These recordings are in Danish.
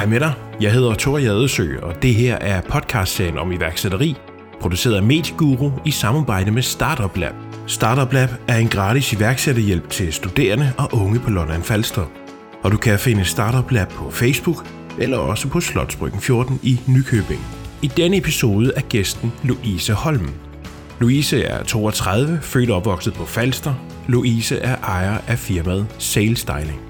Hej med dig. Jeg hedder Tor Jadesø, og det her er podcastserien om iværksætteri, produceret af Medieguru i samarbejde med Startup Lab. Startup Lab er en gratis iværksætterhjælp til studerende og unge på Lolland Falster. Og du kan finde Startup Lab på Facebook eller også på Slotsbryggen 14 i Nykøbing. I denne episode er gæsten Louise Holm. Louise er 32, født og opvokset på Falster. Louise er ejer af firmaet Sales Styling.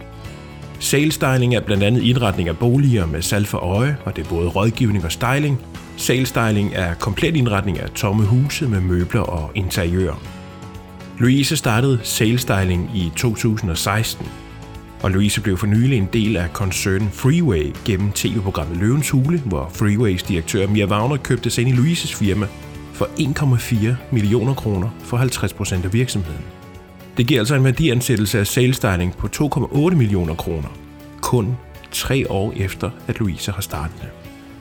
Sales Styling er blandt andet indretning af boliger med salg for øje, og det er både rådgivning og styling. Sales Styling er komplet indretning af tomme huse med møbler og interiør. Louise startede Sales Styling i 2016, og Louise blev for nylig en del af koncernen Freeway gennem tv-programmet Løvens Hule, hvor Freeways direktør Mia Wagner købte sig ind i Louises firma for 1,4 millioner kroner for 50 procent af virksomheden. Det giver altså en værdiansættelse af sales styling på 2,8 millioner kroner. Kun tre år efter, at Louise har startet det.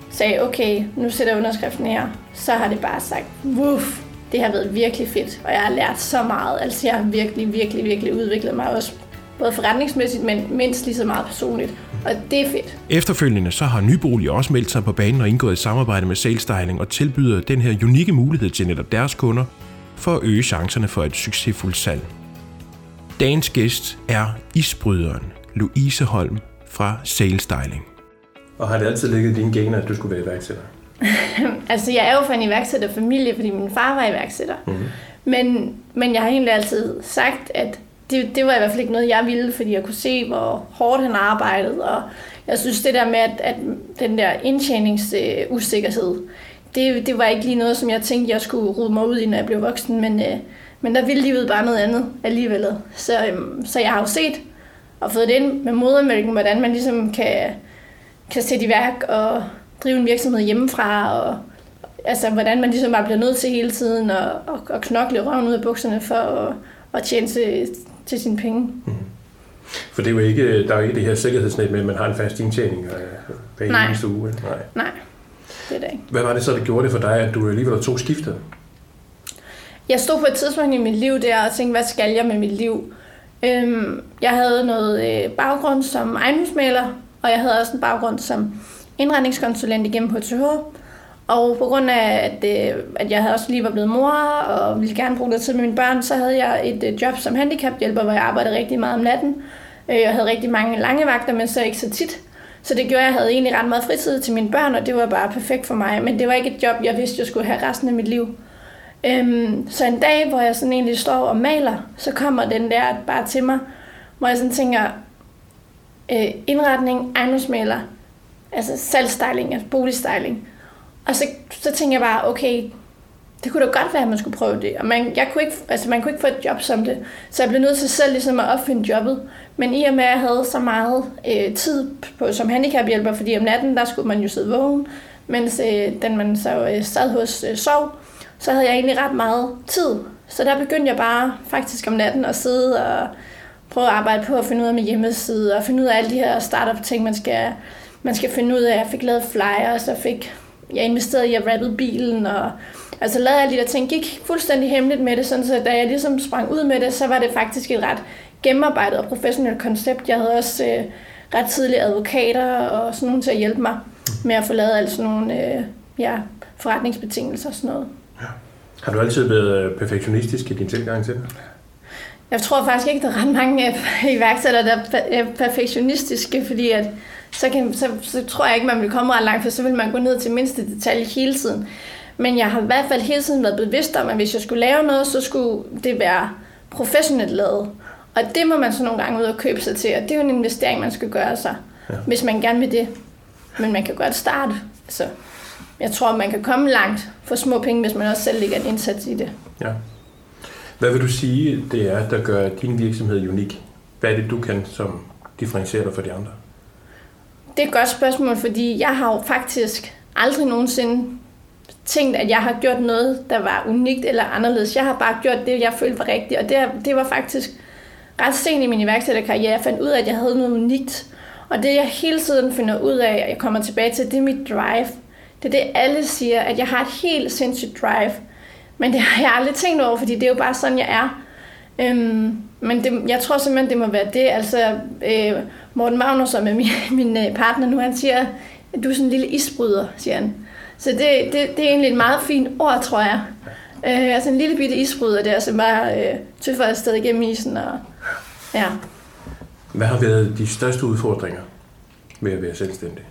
Sagde, okay, nu sætter jeg underskriften her. Så har det bare sagt, wuff, det har været virkelig fedt, og jeg har lært så meget. Altså jeg har virkelig, virkelig, virkelig udviklet mig også både forretningsmæssigt, men mindst lige så meget personligt. Og det er fedt. Efterfølgende så har Nybolig også meldt sig på banen og indgået et samarbejde med Sales Styling og tilbyder den her unikke mulighed til netop deres kunder for at øge chancerne for et succesfuldt salg. Dagens gæst er isbryderen Louise Holm fra Sales Styling. Og har det altid ligget i dine gener, at du skulle være iværksætter? altså, jeg er jo fra en iværksætterfamilie, fordi min far var iværksætter. Mm-hmm. Men, men jeg har egentlig altid sagt, at det, det var i hvert fald ikke noget, jeg ville, fordi jeg kunne se, hvor hårdt han arbejdede. Og jeg synes, det der med, at, at den der indtjeningsusikkerhed, det, det var ikke lige noget, som jeg tænkte, jeg skulle rode mig ud i, når jeg blev voksen. Men, øh, men der ville livet bare noget andet alligevel. Så, øhm, så jeg har jo set og fået det ind med modermælken, hvordan man ligesom kan, kan sætte i værk og drive en virksomhed hjemmefra, og altså, hvordan man ligesom bare bliver nødt til hele tiden at, at, at knokle røven ud af bukserne for at, at tjene til, til sine penge. Mm. For det er jo ikke, der er jo ikke det her sikkerhedsnet med, at man har en fast indtjening øh, hver eneste uge. Nej. Nej, det er det ikke. Hvad var det så, der gjorde det for dig, at du alligevel tog skiftet? Jeg stod på et tidspunkt i mit liv der og tænkte, hvad skal jeg med mit liv? Øhm, jeg havde noget øh, baggrund som ejendomsmaler, og jeg havde også en baggrund som indretningskonsulent igennem HTH. Og på grund af, at, øh, at jeg havde også lige var blevet mor og ville gerne bruge noget tid med mine børn, så havde jeg et øh, job som handicaphjælper, hvor jeg arbejdede rigtig meget om natten. Øh, jeg havde rigtig mange lange vagter, men så ikke så tit. Så det gjorde, at jeg havde egentlig ret meget fritid til mine børn, og det var bare perfekt for mig. Men det var ikke et job, jeg vidste, jeg skulle have resten af mit liv. Øhm, så en dag, hvor jeg sådan egentlig står og maler, så kommer den der bare til mig, hvor jeg sådan tænker, øh, indretning, ejendomsmaler, altså salgstyling, altså boligstyling. Og så, så tænker jeg bare, okay, det kunne da godt være, at man skulle prøve det. Og man, jeg kunne ikke, altså man kunne ikke få et job som det. Så jeg blev nødt til selv ligesom at opfinde jobbet. Men i og med, at jeg havde så meget øh, tid på, som handicaphjælper, fordi om natten, der skulle man jo sidde vågen, mens øh, den man så øh, sad hos øh, sov, så havde jeg egentlig ret meget tid. Så der begyndte jeg bare faktisk om natten at sidde og prøve at arbejde på at finde ud af min hjemmeside, og finde ud af alle de her startup-ting, man skal, man skal finde ud af. Jeg fik lavet flyers, og fik, jeg investerede i at rappe bilen, og altså lavede alle de der ting. Gik fuldstændig hemmeligt med det, sådan så da jeg ligesom sprang ud med det, så var det faktisk et ret gennemarbejdet og professionelt koncept. Jeg havde også øh, ret tidlige advokater og sådan nogen til at hjælpe mig med at få lavet alle sådan nogle øh, ja, forretningsbetingelser og sådan noget. Har du altid været øh, perfektionistisk i din tilgang til det? Jeg tror faktisk ikke, der er ret mange iværksættere, der er perfektionistiske, fordi at så, kan, så, så tror jeg ikke, man vil komme ret langt, for så vil man gå ned til mindste detalje hele tiden. Men jeg har i hvert fald hele tiden været bevidst om, at hvis jeg skulle lave noget, så skulle det være professionelt lavet. Og det må man så nogle gange ud og købe sig til, og det er jo en investering, man skal gøre sig, ja. hvis man gerne vil det. Men man kan godt starte. Så jeg tror, man kan komme langt for små penge, hvis man også selv lægger en indsats i det. Ja. Hvad vil du sige, det er, der gør din virksomhed unik? Hvad er det, du kan, som differentierer dig fra de andre? Det er et godt spørgsmål, fordi jeg har jo faktisk aldrig nogensinde tænkt, at jeg har gjort noget, der var unikt eller anderledes. Jeg har bare gjort det, jeg følte var rigtigt, og det, det var faktisk ret sent i min iværksætterkarriere, jeg fandt ud af, at jeg havde noget unikt. Og det, jeg hele tiden finder ud af, og jeg kommer tilbage til, det er mit drive. Det er det, alle siger, at jeg har et helt sindssygt drive. Men det har jeg aldrig tænkt over, fordi det er jo bare sådan, jeg er. Øhm, Men det, jeg tror simpelthen, det må være det. Altså, øh, Morten Magnus, som er min, min øh, partner nu, han siger, at du er sådan en lille isbryder, siger han. Så det, det, det er egentlig et meget fint ord, tror jeg. Øh, altså en lille bitte isbryder der, som bare øh, tøffer afsted igennem isen. Og, ja. Hvad har været de største udfordringer med at være selvstændig?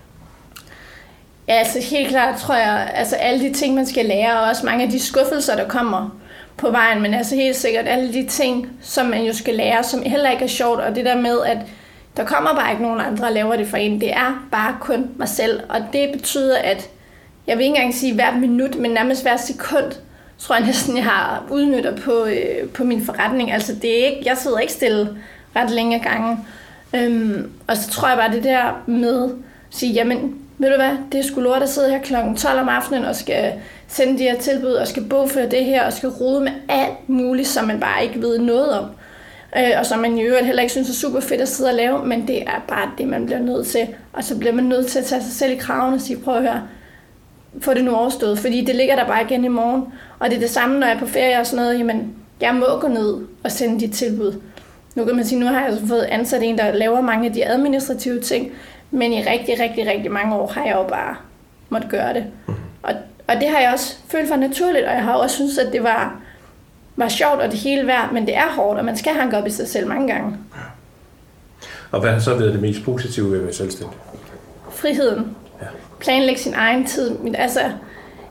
Ja, altså helt klart tror jeg, altså alle de ting, man skal lære, og også mange af de skuffelser, der kommer på vejen, men altså helt sikkert alle de ting, som man jo skal lære, som heller ikke er sjovt, og det der med, at der kommer bare ikke nogen andre og laver det for en. Det er bare kun mig selv, og det betyder, at jeg vil ikke engang sige hvert minut, men nærmest hver sekund, tror jeg næsten, jeg har udnytter på, øh, på min forretning. Altså det er ikke, jeg sidder ikke stille ret længe gange. Øhm, og så tror jeg bare det der med at sige, jamen ved du hvad, det er sgu lort at sidde her kl. 12 om aftenen og skal sende de her tilbud og skal bogføre det her og skal rode med alt muligt, som man bare ikke ved noget om. Øh, og som man i øvrigt heller ikke synes er super fedt at sidde og lave, men det er bare det, man bliver nødt til. Og så bliver man nødt til at tage sig selv i kraven og sige, prøv at høre, få det nu overstået, fordi det ligger der bare igen i morgen. Og det er det samme, når jeg er på ferie og sådan noget, jamen, jeg må gå ned og sende de tilbud. Nu kan man sige, nu har jeg så fået ansat en, der laver mange af de administrative ting, men i rigtig, rigtig, rigtig mange år har jeg jo bare måtte gøre det. Mm. Og, og det har jeg også følt for naturligt, og jeg har også synes, at det var, var sjovt og det hele værd, men det er hårdt, og man skal hanke op i sig selv mange gange. Ja. Og hvad har så været det mest positive ved at være selvstændig? Friheden. Ja. Planlægge sin egen tid. Altså,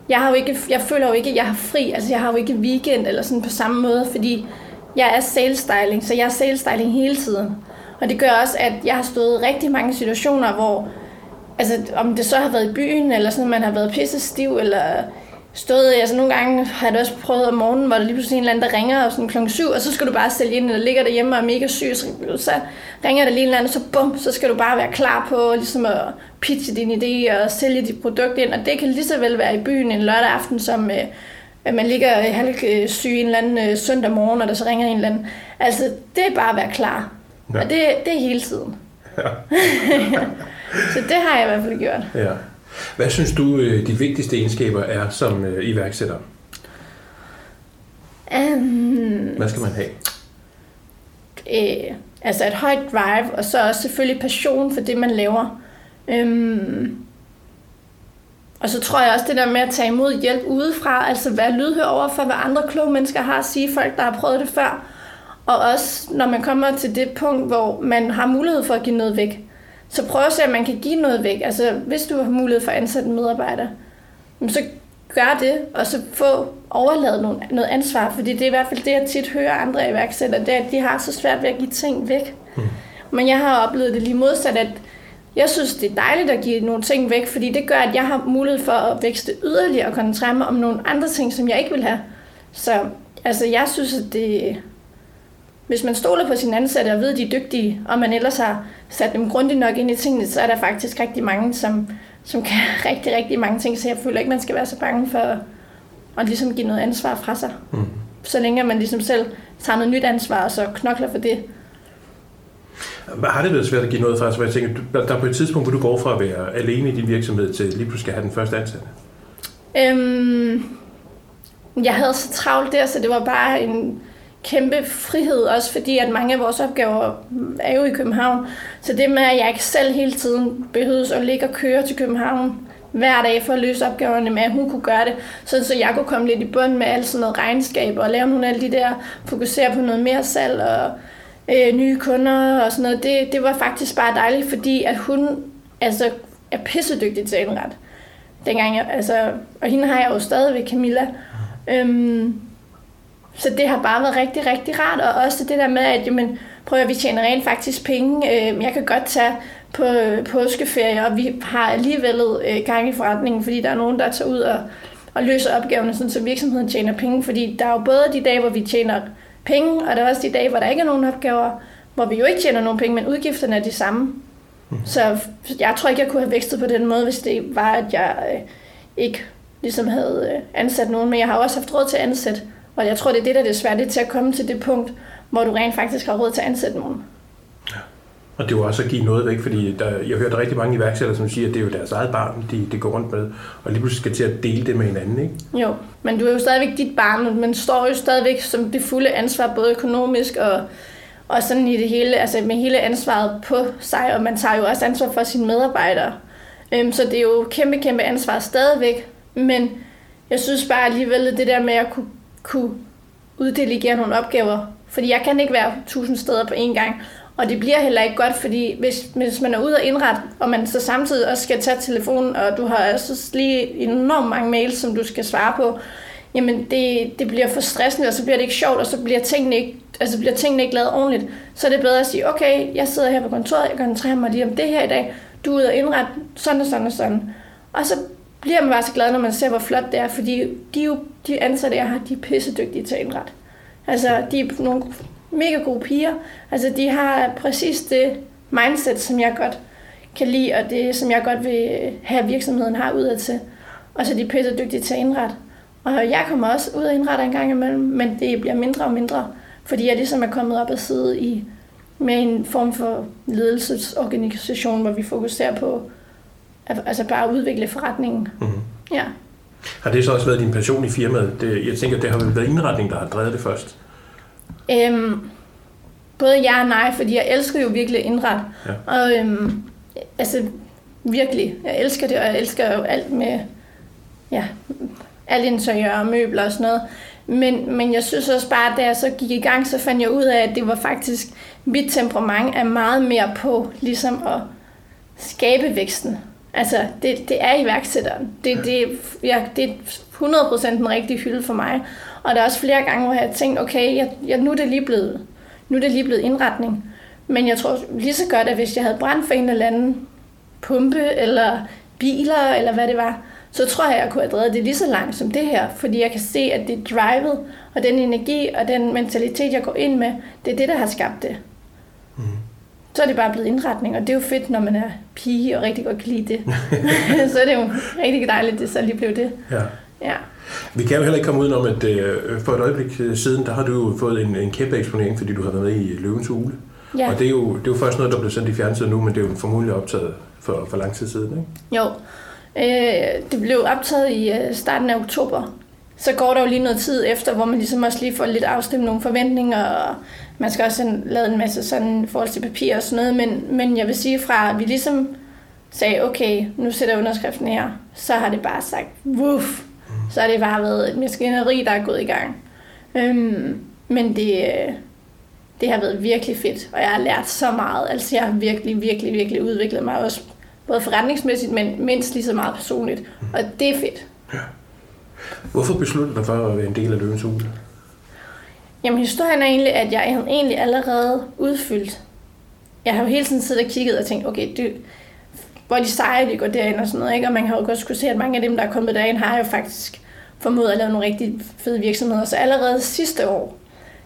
jeg, har jo ikke, jeg føler jo ikke, at jeg har fri. Altså, jeg har jo ikke weekend eller sådan på samme måde, fordi jeg er sales styling, så jeg er sales styling hele tiden. Og det gør også, at jeg har stået i rigtig mange situationer, hvor altså, om det så har været i byen, eller sådan, man har været pisse stiv, eller stået, altså nogle gange har jeg også prøvet om morgenen, hvor der lige pludselig en eller anden, der ringer og sådan klokken 7, og så skal du bare sælge ind, eller ligger derhjemme og er mega syg, så, så ringer der lige en eller anden, så bum, så skal du bare være klar på ligesom at pitche din idé og sælge dit produkt ind, og det kan lige så vel være i byen en lørdag aften, som øh, at man ligger halvsyg en eller anden øh, søndag morgen, og der så ringer en eller anden. Altså, det er bare at være klar. Ja. Og det, det er hele tiden. Ja. så det har jeg i hvert fald gjort. Ja. Hvad synes du, øh, de vigtigste egenskaber er som øh, iværksætter? Um, Hvad skal man have? Øh, altså et højt drive, og så også selvfølgelig passion for det, man laver. Um, og så tror jeg også det der med at tage imod hjælp udefra, altså være lydhør over for, hvad andre kloge mennesker har at sige, folk der har prøvet det før. Og også når man kommer til det punkt, hvor man har mulighed for at give noget væk, så prøv at se, at man kan give noget væk. Altså hvis du har mulighed for at ansætte en medarbejder, så gør det, og så få overladet noget ansvar, fordi det er i hvert fald det, jeg tit hører andre iværksættere, det er, at de har så svært ved at give ting væk. Mm. Men jeg har oplevet det lige modsat, at jeg synes, det er dejligt at give nogle ting væk, fordi det gør, at jeg har mulighed for at vækste yderligere og koncentrere mig om nogle andre ting, som jeg ikke vil have. Så altså, jeg synes, at det, hvis man stoler på sine ansatte og ved, at de er dygtige, og man ellers har sat dem grundigt nok ind i tingene, så er der faktisk rigtig mange, som, som kan rigtig, rigtig mange ting. Så jeg føler ikke, man skal være så bange for at ligesom give noget ansvar fra sig. Mm. Så længe man ligesom selv tager noget nyt ansvar, og så knokler for det. Har det været svært at give noget fra altså, sig? Jeg tænker, der er på et tidspunkt, hvor du går fra at være alene i din virksomhed til lige pludselig have den første ansatte. Øhm, jeg havde så travlt der, så det var bare en kæmpe frihed, også fordi at mange af vores opgaver er jo i København. Så det med, at jeg ikke selv hele tiden behøves at ligge og køre til København hver dag for at løse opgaverne med, at hun kunne gøre det, så, så jeg kunne komme lidt i bund med alt sådan noget regnskab og lave nogle af de der, fokusere på noget mere salg og øh, nye kunder og sådan noget. Det, det var faktisk bare dejligt, fordi at hun altså, er pissedygtig til indret. Dengang jeg, altså, og hende har jeg jo stadigvæk, Camilla. Øhm, så det har bare været rigtig, rigtig rart, og også det der med, at jamen, prøv at vi tjener rent faktisk penge. Øh, jeg kan godt tage på øh, påskeferie, og vi har alligevel øh, gang i forretningen, fordi der er nogen, der tager ud og, og løser opgaverne, sådan, så virksomheden tjener penge. Fordi der er jo både de dage, hvor vi tjener penge, og der er også de dage, hvor der ikke er nogen opgaver, hvor vi jo ikke tjener nogen penge, men udgifterne er de samme. Mm. Så jeg tror ikke, jeg kunne have vækstet på den måde, hvis det var, at jeg øh, ikke ligesom havde ansat nogen, men jeg har også haft råd til at ansætte og jeg tror, det er det, der er det svært, det til at komme til det punkt, hvor du rent faktisk har råd til at ansætte nogen. Og det er jo også at give noget væk, fordi der, jeg hørte rigtig mange iværksættere, som siger, at det er jo deres eget barn, de, de går rundt med, og lige pludselig skal til at dele det med hinanden, ikke? Jo, men du er jo stadigvæk dit barn, men står jo stadigvæk som det fulde ansvar, både økonomisk og, og sådan i det hele, altså med hele ansvaret på sig, og man tager jo også ansvar for sine medarbejdere. Øhm, så det er jo kæmpe, kæmpe ansvar stadigvæk, men jeg synes bare alligevel, det der med at kunne, kunne uddelegere nogle opgaver, fordi jeg kan ikke være tusind steder på én gang, og det bliver heller ikke godt, fordi hvis, hvis man er ude og indrette, og man så samtidig også skal tage telefonen, og du har altså lige enormt mange mails, som du skal svare på, jamen det, det bliver for stressende, og så bliver det ikke sjovt, og så bliver tingene ikke, altså bliver tingene ikke lavet ordentligt. Så er det bedre at sige, okay, jeg sidder her på kontoret, jeg koncentrerer mig lige om det her i dag, du er ude og indrette sådan og sådan og sådan. Og så bliver man bare så glad, når man ser, hvor flot det er, fordi de, jo, de ansatte, jeg har, de er pissedygtige til at indrette. Altså, de er nogle mega gode piger. Altså, de har præcis det mindset, som jeg godt kan lide, og det, som jeg godt vil have, virksomheden har udad til. Og så er de pisse dygtige til at indrette. Og jeg kommer også ud og indrette en gang imellem, men det bliver mindre og mindre, fordi jeg ligesom er kommet op og sidde i med en form for ledelsesorganisation, hvor vi fokuserer på at, altså bare at udvikle forretningen. Mm-hmm. Ja. Har det så også været din passion i firmaet? Det, jeg tænker, det har vel været indretning, der har drevet det først? Øhm, både ja og nej, fordi jeg elsker jo virkelig indret. Ja. Og øhm, altså virkelig, jeg elsker det, og jeg elsker jo alt med, ja, alt interiør og møbler og sådan noget. Men, men jeg synes også bare, at da jeg så gik i gang, så fandt jeg ud af, at det var faktisk, mit temperament er meget mere på ligesom at skabe væksten. Altså, det, det er iværksætteren. Det, det, ja, det er 100% den rigtige hylde for mig. Og der er også flere gange, hvor jeg har tænkt, okay, jeg, jeg, nu, er det lige blevet, nu er det lige blevet indretning. Men jeg tror lige så godt, at hvis jeg havde brændt for en eller anden pumpe, eller biler, eller hvad det var, så tror jeg, jeg kunne have drevet det lige så langt som det her. Fordi jeg kan se, at det drivet, og den energi, og den mentalitet, jeg går ind med, det er det, der har skabt det. Mm. Så er det bare blevet indretning, og det er jo fedt, når man er pige og rigtig godt kan lide det. så er det jo rigtig dejligt, at det så lige blev det. Ja. ja. Vi kan jo heller ikke komme udenom, at øh, for et øjeblik øh, siden, der har du jo fået en, en kæmpe eksponering, fordi du har været med i Løvens Ule. Ja. Og det er, jo, det er jo først noget, der blev sendt i fjernsynet nu, men det er jo formodentlig optaget for, for lang tid siden, ikke? Jo. Øh, det blev optaget i øh, starten af oktober. Så går der jo lige noget tid efter, hvor man ligesom også lige får lidt afstemt nogle forventninger, og man skal også lave en masse sådan i forhold til papir og sådan noget, men, men jeg vil sige fra, at vi ligesom sagde, okay, nu sætter underskriften her, så har det bare sagt, wuff, så har det bare været et maskineri, der er gået i gang. Øhm, men det, det har været virkelig fedt, og jeg har lært så meget. Altså jeg har virkelig, virkelig, virkelig udviklet mig også, både forretningsmæssigt, men mindst lige så meget personligt. Og det er fedt. Ja. Hvorfor besluttede du dig for at være en del af Løvens Hule? Jamen historien er egentlig, at jeg havde egentlig allerede udfyldt. Jeg har jo hele tiden siddet og kigget og tænkt, okay, det, hvor de seje, de går derind og sådan noget, ikke? Og man har jo godt skulle se, at mange af dem, der er kommet derind, har jo faktisk formået at lave nogle rigtig fede virksomheder. Så allerede sidste år,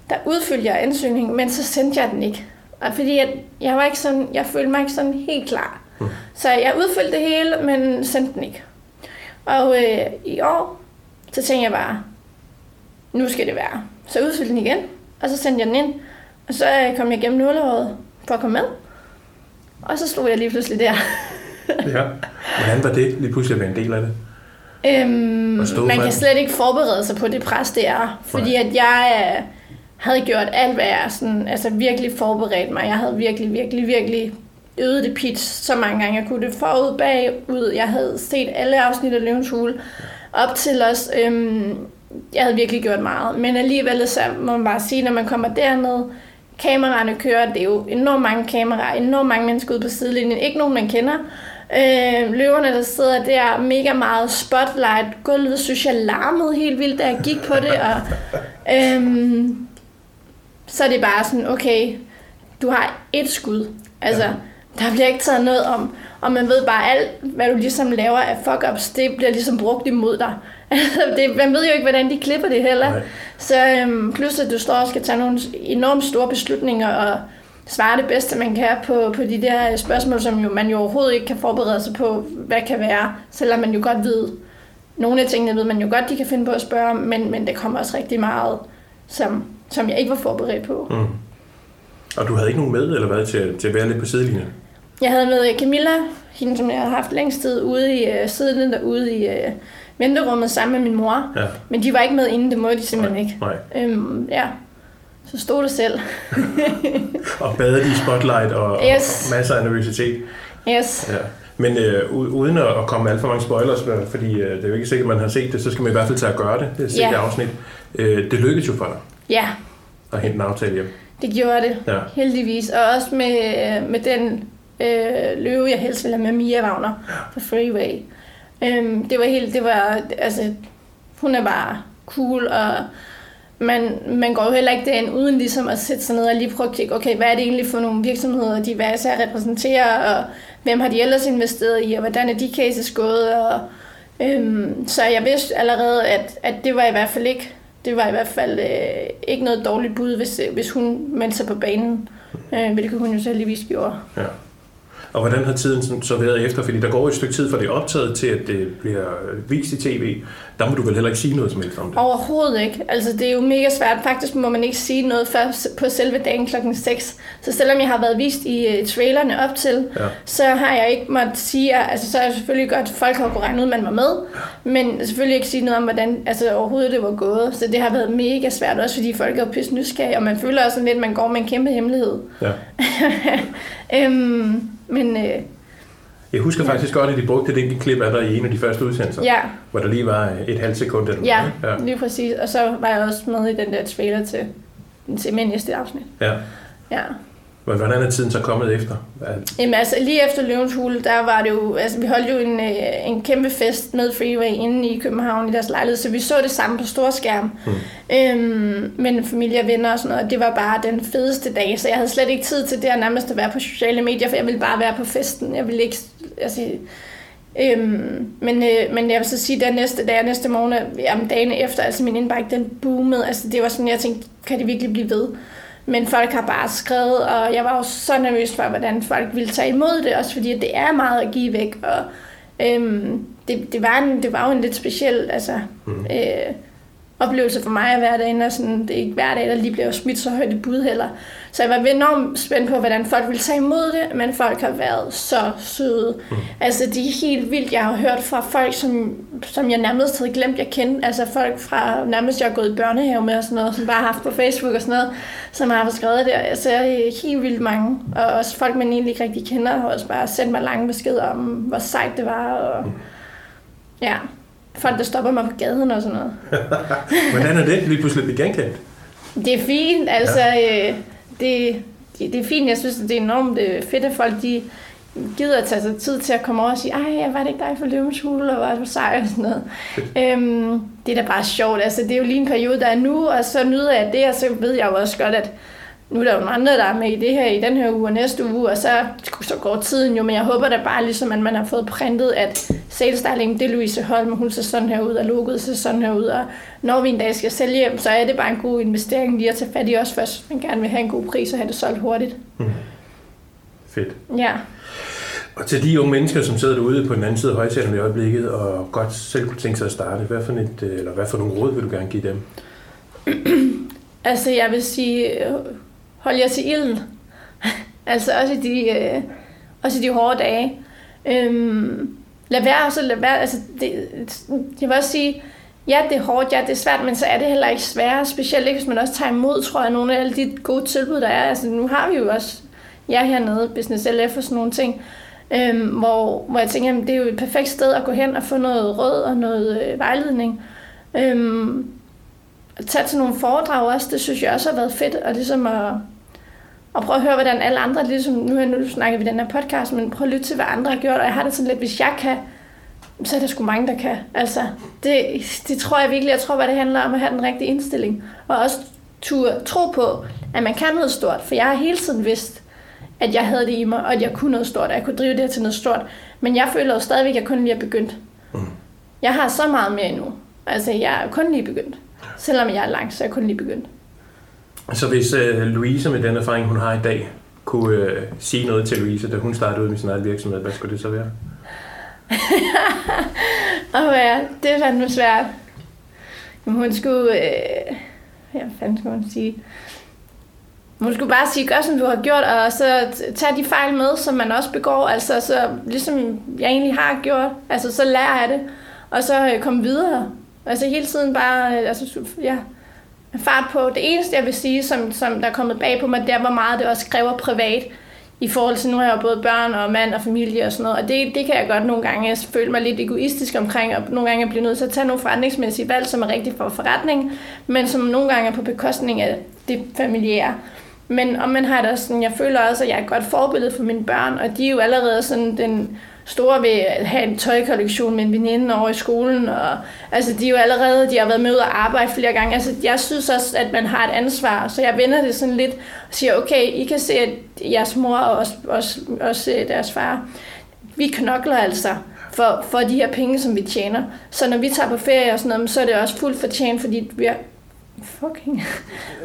der udfyldte jeg ansøgningen, men så sendte jeg den ikke. Og fordi jeg, jeg var ikke sådan, jeg følte mig ikke sådan helt klar. Mm. Så jeg udfyldte det hele, men sendte den ikke. Og øh, i år, så tænkte jeg bare, nu skal det være. Så jeg udfyldte den igen, og så sendte jeg den ind. Og så øh, kom jeg igennem nuleåret for at komme med. Og så stod jeg lige pludselig der. ja. Hvordan var det lige pludselig at være en del af det? Øhm, man kan slet ikke forberede sig på det pres, det er. Fordi at jeg øh, havde gjort alt, hvad jeg sådan, altså virkelig forberedt mig. Jeg havde virkelig, virkelig, virkelig øvet det pitch så mange gange. Jeg kunne det forud bagud. Jeg havde set alle afsnit af Løvens Hule. Op til os. Øhm, jeg havde virkelig gjort meget. Men alligevel så må man bare sige, når man kommer derned, kameraerne kører, det er jo enormt mange kameraer, enormt mange mennesker ude på sidelinjen, ikke nogen man kender. Øh, løverne, der sidder der, mega meget spotlight. Gulvet synes jeg larmede helt vildt, da jeg gik på det. Og, øh, så er det bare sådan, okay, du har et skud. Altså, ja. der bliver ikke taget noget om. Og man ved bare, alt, hvad du ligesom laver af fuck-ups, det bliver ligesom brugt imod dig. det, man ved jo ikke, hvordan de klipper det heller. Nej. Så øhm, plus at du står og skal tage nogle enormt store beslutninger og svare det bedste, man kan på, på de der spørgsmål, som jo, man jo overhovedet ikke kan forberede sig på, hvad kan være, selvom man jo godt ved, nogle af tingene ved man jo godt, de kan finde på at spørge men, men det kommer også rigtig meget, som, som jeg ikke var forberedt på. Mm. Og du havde ikke nogen med, eller hvad, til, til at være lidt på sidelinjen? Jeg havde med Camilla, hende som jeg havde haft længst tid ude i, uh, siddende derude i uh, venterummet sammen med min mor. Ja. Men de var ikke med inden, det må de simpelthen nej, ikke. Nej. Øhm, ja. Så stod det selv. og badet i spotlight og, yes. og masser af nervøsitet. Yes. Ja. Men øh, uden at komme med alt for mange spoilers, fordi øh, det er jo ikke sikkert, at man har set det, så skal man i hvert fald tage at gøre det, det er yeah. afsnit. Øh, det lykkedes jo for dig. Ja. At hente en aftale hjem. Det gjorde det, ja. heldigvis. Og også med, med den øh, løve, jeg helst ville have med, Mia Wagner på Freeway. Øhm, det var helt, det var, altså, hun er bare cool, og man, man går jo heller ikke derind uden ligesom at sætte sig ned og lige prøve at kigge, okay, hvad er det egentlig for nogle virksomheder, de hver især repræsenterer, og hvem har de ellers investeret i, og hvordan er de cases gået, og øhm, så jeg vidste allerede, at, at det var i hvert fald ikke, det var i hvert fald øh, ikke noget dårligt bud, hvis, hvis hun meldte sig på banen, øh, hvilket hun jo selvligvis gjorde. Ja. Og hvordan har tiden så været efter? Fordi der går et stykke tid fra det er optaget til, at det bliver vist i tv. Der må du vel heller ikke sige noget som helst om det? Overhovedet ikke. Altså, det er jo mega svært. Faktisk må man ikke sige noget før på selve dagen klokken 6. Så selvom jeg har været vist i uh, trailerne op til, ja. så har jeg ikke måttet sige, altså så er jeg selvfølgelig godt, at folk har kunnet regne ud, at man var med, men selvfølgelig ikke sige noget om, hvordan altså, overhovedet det var gået. Så det har været mega svært, også fordi folk er pisse nysgerrige, og man føler også lidt, at man går med en kæmpe hemmelighed. Ja. øhm, men... Øh, jeg husker ja. faktisk godt, at de brugte det klip af der i en af de første udsendelser, ja. hvor der lige var et halvt sekund. Eller ja, ja, lige præcis. Og så var jeg også med i den der trailer til, til min næste afsnit. Ja. Ja. Hvordan er tiden så kommet efter? Jamen altså, lige efter Løvens Hule, der var det jo, altså vi holdt jo en, øh, en kæmpe fest med Freeway inde i København i deres lejlighed, så vi så det samme på storskærm. Mm. Øhm, men familie og venner og sådan noget, det var bare den fedeste dag, så jeg havde slet ikke tid til det at nærmest at være på sociale medier, for jeg ville bare være på festen. Jeg ville ikke, altså, Øhm, men, øh, men jeg vil så sige, at næste dag næste morgen, jamen dagen efter, altså min indbakke, den boomede. Altså det var sådan, jeg tænkte, kan det virkelig blive ved? Men folk har bare skrevet, og jeg var jo så nervøs for, hvordan folk ville tage imod det, også fordi det er meget at give væk, og øhm, det, det, var en, det var jo en lidt speciel altså, mm. øh, oplevelse for mig at være derinde, og sådan, det er ikke hver dag, der lige bliver smidt så højt i bud heller. Så jeg var enormt spændt på, hvordan folk ville tage imod det, men folk har været så søde. Mm. Altså, det er helt vildt. Jeg har hørt fra folk, som, som jeg nærmest havde glemt, jeg kendte. Altså folk fra nærmest, jeg har gået i børnehave med og sådan noget, som bare har haft på Facebook og sådan noget, som har skrevet det. Altså, helt vildt mange. Og også folk, man egentlig ikke rigtig kender, har også bare sendt mig lange beskeder om, hvor sejt det var. Og, ja, folk, der stopper mig på gaden og sådan noget. Hvordan er det lige pludselig blive genkendt? Det er fint, altså... Ja. Øh, det, det, det er fint. Jeg synes, det er enormt øh, fedt, at folk de gider at tage sig tid til at komme over og sige, ej, var det ikke dig for løvens hule, og var det sej og sådan noget. øhm, det er da bare sjovt. Altså, det er jo lige en periode, der er nu, og så nyder jeg det, og så ved jeg jo også godt, at nu er der jo nogle andre, der er med i det her i den her uge og næste uge, og så, så går tiden jo, men jeg håber da bare ligesom, at man har fået printet, at sales darling, det er Louise Holm, hun ser sådan her ud, og logoet ser sådan her ud, og når vi en dag skal sælge, så er det bare en god investering lige at tage fat i os først, man gerne vil have en god pris og have det solgt hurtigt. Mm. Fedt. Ja. Og til de unge mennesker, som sidder derude på den anden side af højtalerne i øjeblikket, og godt selv kunne tænke sig at starte, hvad for, et, øh, eller hvad for nogle råd vil du gerne give dem? altså, jeg vil sige, hold jer til ilden. altså også i de, øh, også i de hårde dage. Øhm, lad være, så lad være, altså det, jeg vil også sige, ja, det er hårdt, ja, det er svært, men så er det heller ikke svært, specielt ikke, hvis man også tager imod, tror jeg, nogle af alle de gode tilbud, der er. Altså, nu har vi jo også jer hernede, Business LF og sådan nogle ting, øhm, hvor, hvor jeg tænkte, jamen, det er jo et perfekt sted at gå hen og få noget råd og noget øh, vejledning. Øhm, at tage til nogle foredrag også, det synes jeg også har været fedt, og ligesom at, at prøve at høre, hvordan alle andre, ligesom nu, nu snakker vi den her podcast, men prøv at lytte til, hvad andre har gjort, og jeg har det sådan lidt, hvis jeg kan, så er der sgu mange, der kan. Altså, det, det tror jeg virkelig, jeg tror, hvad det handler om at have den rigtige indstilling, og også turde tro på, at man kan noget stort, for jeg har hele tiden vidst, at jeg havde det i mig, og at jeg kunne noget stort, og jeg kunne drive det her til noget stort, men jeg føler jo stadigvæk, at jeg kun lige er begyndt. Mm. Jeg har så meget mere endnu. Altså, jeg er kun lige begyndt. Selvom jeg er langt, så er jeg kun lige begyndt. Så hvis uh, Louise med den erfaring, hun har i dag, kunne uh, sige noget til Louise, da hun startede ud med sin egen virksomhed, hvad skulle det så være? Åh oh, ja, det er fandme svært. Men hun skulle... Øh, hvad fanden skulle hun sige? Hun skulle bare sige, gør som du har gjort, og så tage de fejl med, som man også begår. Altså, så ligesom jeg egentlig har gjort. Altså, så lærer jeg det. Og så øh, komme videre. Altså hele tiden bare, øh, altså, ja, fart på. Det eneste, jeg vil sige, som, som der er kommet bag på mig, det er, hvor meget det også kræver privat i forhold til, nu har jeg jo både børn og mand og familie og sådan noget, og det, det kan jeg godt nogle gange føle mig lidt egoistisk omkring, og nogle gange bliver nødt til at tage nogle forretningsmæssige valg, som er rigtigt for forretningen, men som nogle gange er på bekostning af det familiære. Men om man har det også sådan, jeg føler også, at jeg er et godt forbillede for mine børn, og de er jo allerede sådan den store ved at have en tøjkollektion med en veninde over i skolen, og altså de er jo allerede, de har været med ud og arbejde flere gange. Altså jeg synes også, at man har et ansvar, så jeg vender det sådan lidt og siger, okay, I kan se, at jeres mor og også, også, også øh, deres far, vi knokler altså for, for de her penge, som vi tjener. Så når vi tager på ferie og sådan noget, så er det også fuldt fortjent, fordi vi har fucking...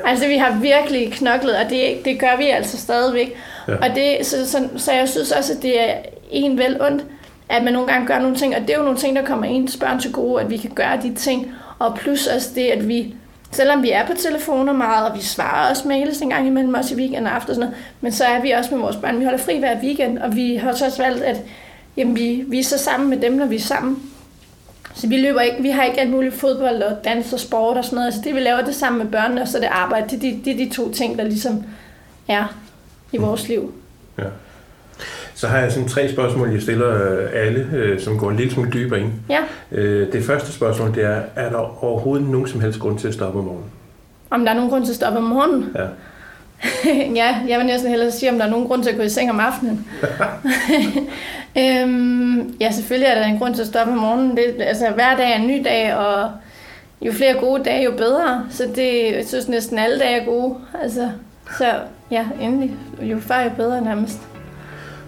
altså, vi har virkelig knoklet, og det, det gør vi altså stadigvæk. Ja. Og det, så, så, så jeg synes også, at det er en vel ondt, at man nogle gange gør nogle ting, og det er jo nogle ting, der kommer ens børn til gode, at vi kan gøre de ting, og plus også det, at vi, selvom vi er på telefoner meget, og vi svarer også mails en gang imellem os i weekend og aften og sådan noget, men så er vi også med vores børn, vi holder fri hver weekend, og vi har også valgt, at jamen, vi, vi er så sammen med dem, når vi er sammen. Så vi løber ikke, vi har ikke alt muligt fodbold og dans og sport og sådan noget. Altså det vi laver det sammen med børnene, og så det arbejde. Det, det, det er de to ting, der ligesom er i vores liv. Ja. Så har jeg sådan tre spørgsmål, jeg stiller øh, alle, øh, som går en lille smule dybere ind. Ja. Øh, det første spørgsmål, det er, er der overhovedet nogen som helst grund til at stoppe om morgenen? Om der er nogen grund til at stoppe om morgenen? Ja. ja, jeg vil næsten hellere sige, om der er nogen grund til at gå i seng om aftenen. øhm, ja, selvfølgelig er der en grund til at stoppe om morgenen. Det, altså, hver dag er en ny dag, og jo flere gode dage, jo bedre. Så det, jeg synes næsten alle dage er gode. Altså, så ja, endelig. Jo før, jo bedre nærmest.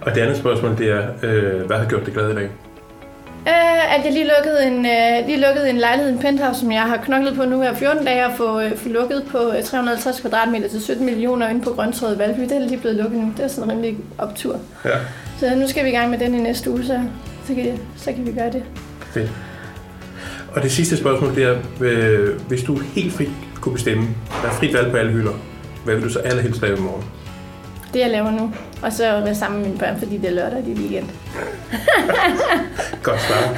Og det andet spørgsmål, det er, øh, hvad har gjort dig glad i dag? Uh, at jeg lige lukkede en, uh, lige lukkede en lejlighed, en penthouse, som jeg har knoklet på nu her 14 dage, og få, uh, få lukket på 350 kvadratmeter til 17 millioner inde på Grøntræet i Valby. Det er lige blevet lukket nu. Det er sådan en rimelig optur. Ja. Så nu skal vi i gang med den i næste uge, så, så, kan, så kan vi gøre det. Fedt. Og det sidste spørgsmål, det er, øh, hvis du helt fri kunne bestemme, der er frit valg på alle hylder, hvad vil du så allerhelst lave i morgen? Det jeg laver nu. Og så være sammen med mine børn, fordi det er lørdag, er weekend. Godt svar.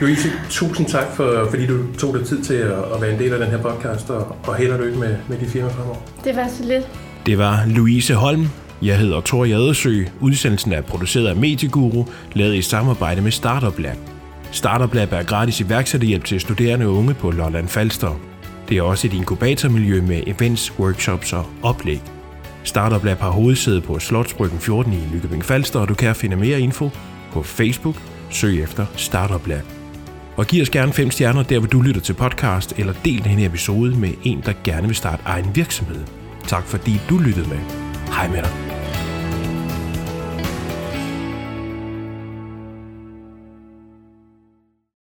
Louise, tusind tak, for, fordi du tog dig tid til at, at være en del af den her podcast, og, og held og lykke med, med de firma fremover. Det var så lidt. Det var Louise Holm. Jeg hedder Thor Jadesø. Udsendelsen er produceret af Medieguru, lavet i samarbejde med Startup Lab. Startup Lab er gratis iværksætterhjælp til studerende og unge på Lolland Falster. Det er også et inkubatormiljø med events, workshops og oplæg. Startup Lab har hovedsæde på Slotsbryggen 14 i Nykøbing Falster, og du kan finde mere info på Facebook. Søg efter Startup Lab. Og giv os gerne 5 stjerner der, hvor du lytter til podcast, eller del denne episode med en, der gerne vil starte egen virksomhed. Tak fordi du lyttede med. Hej med dig.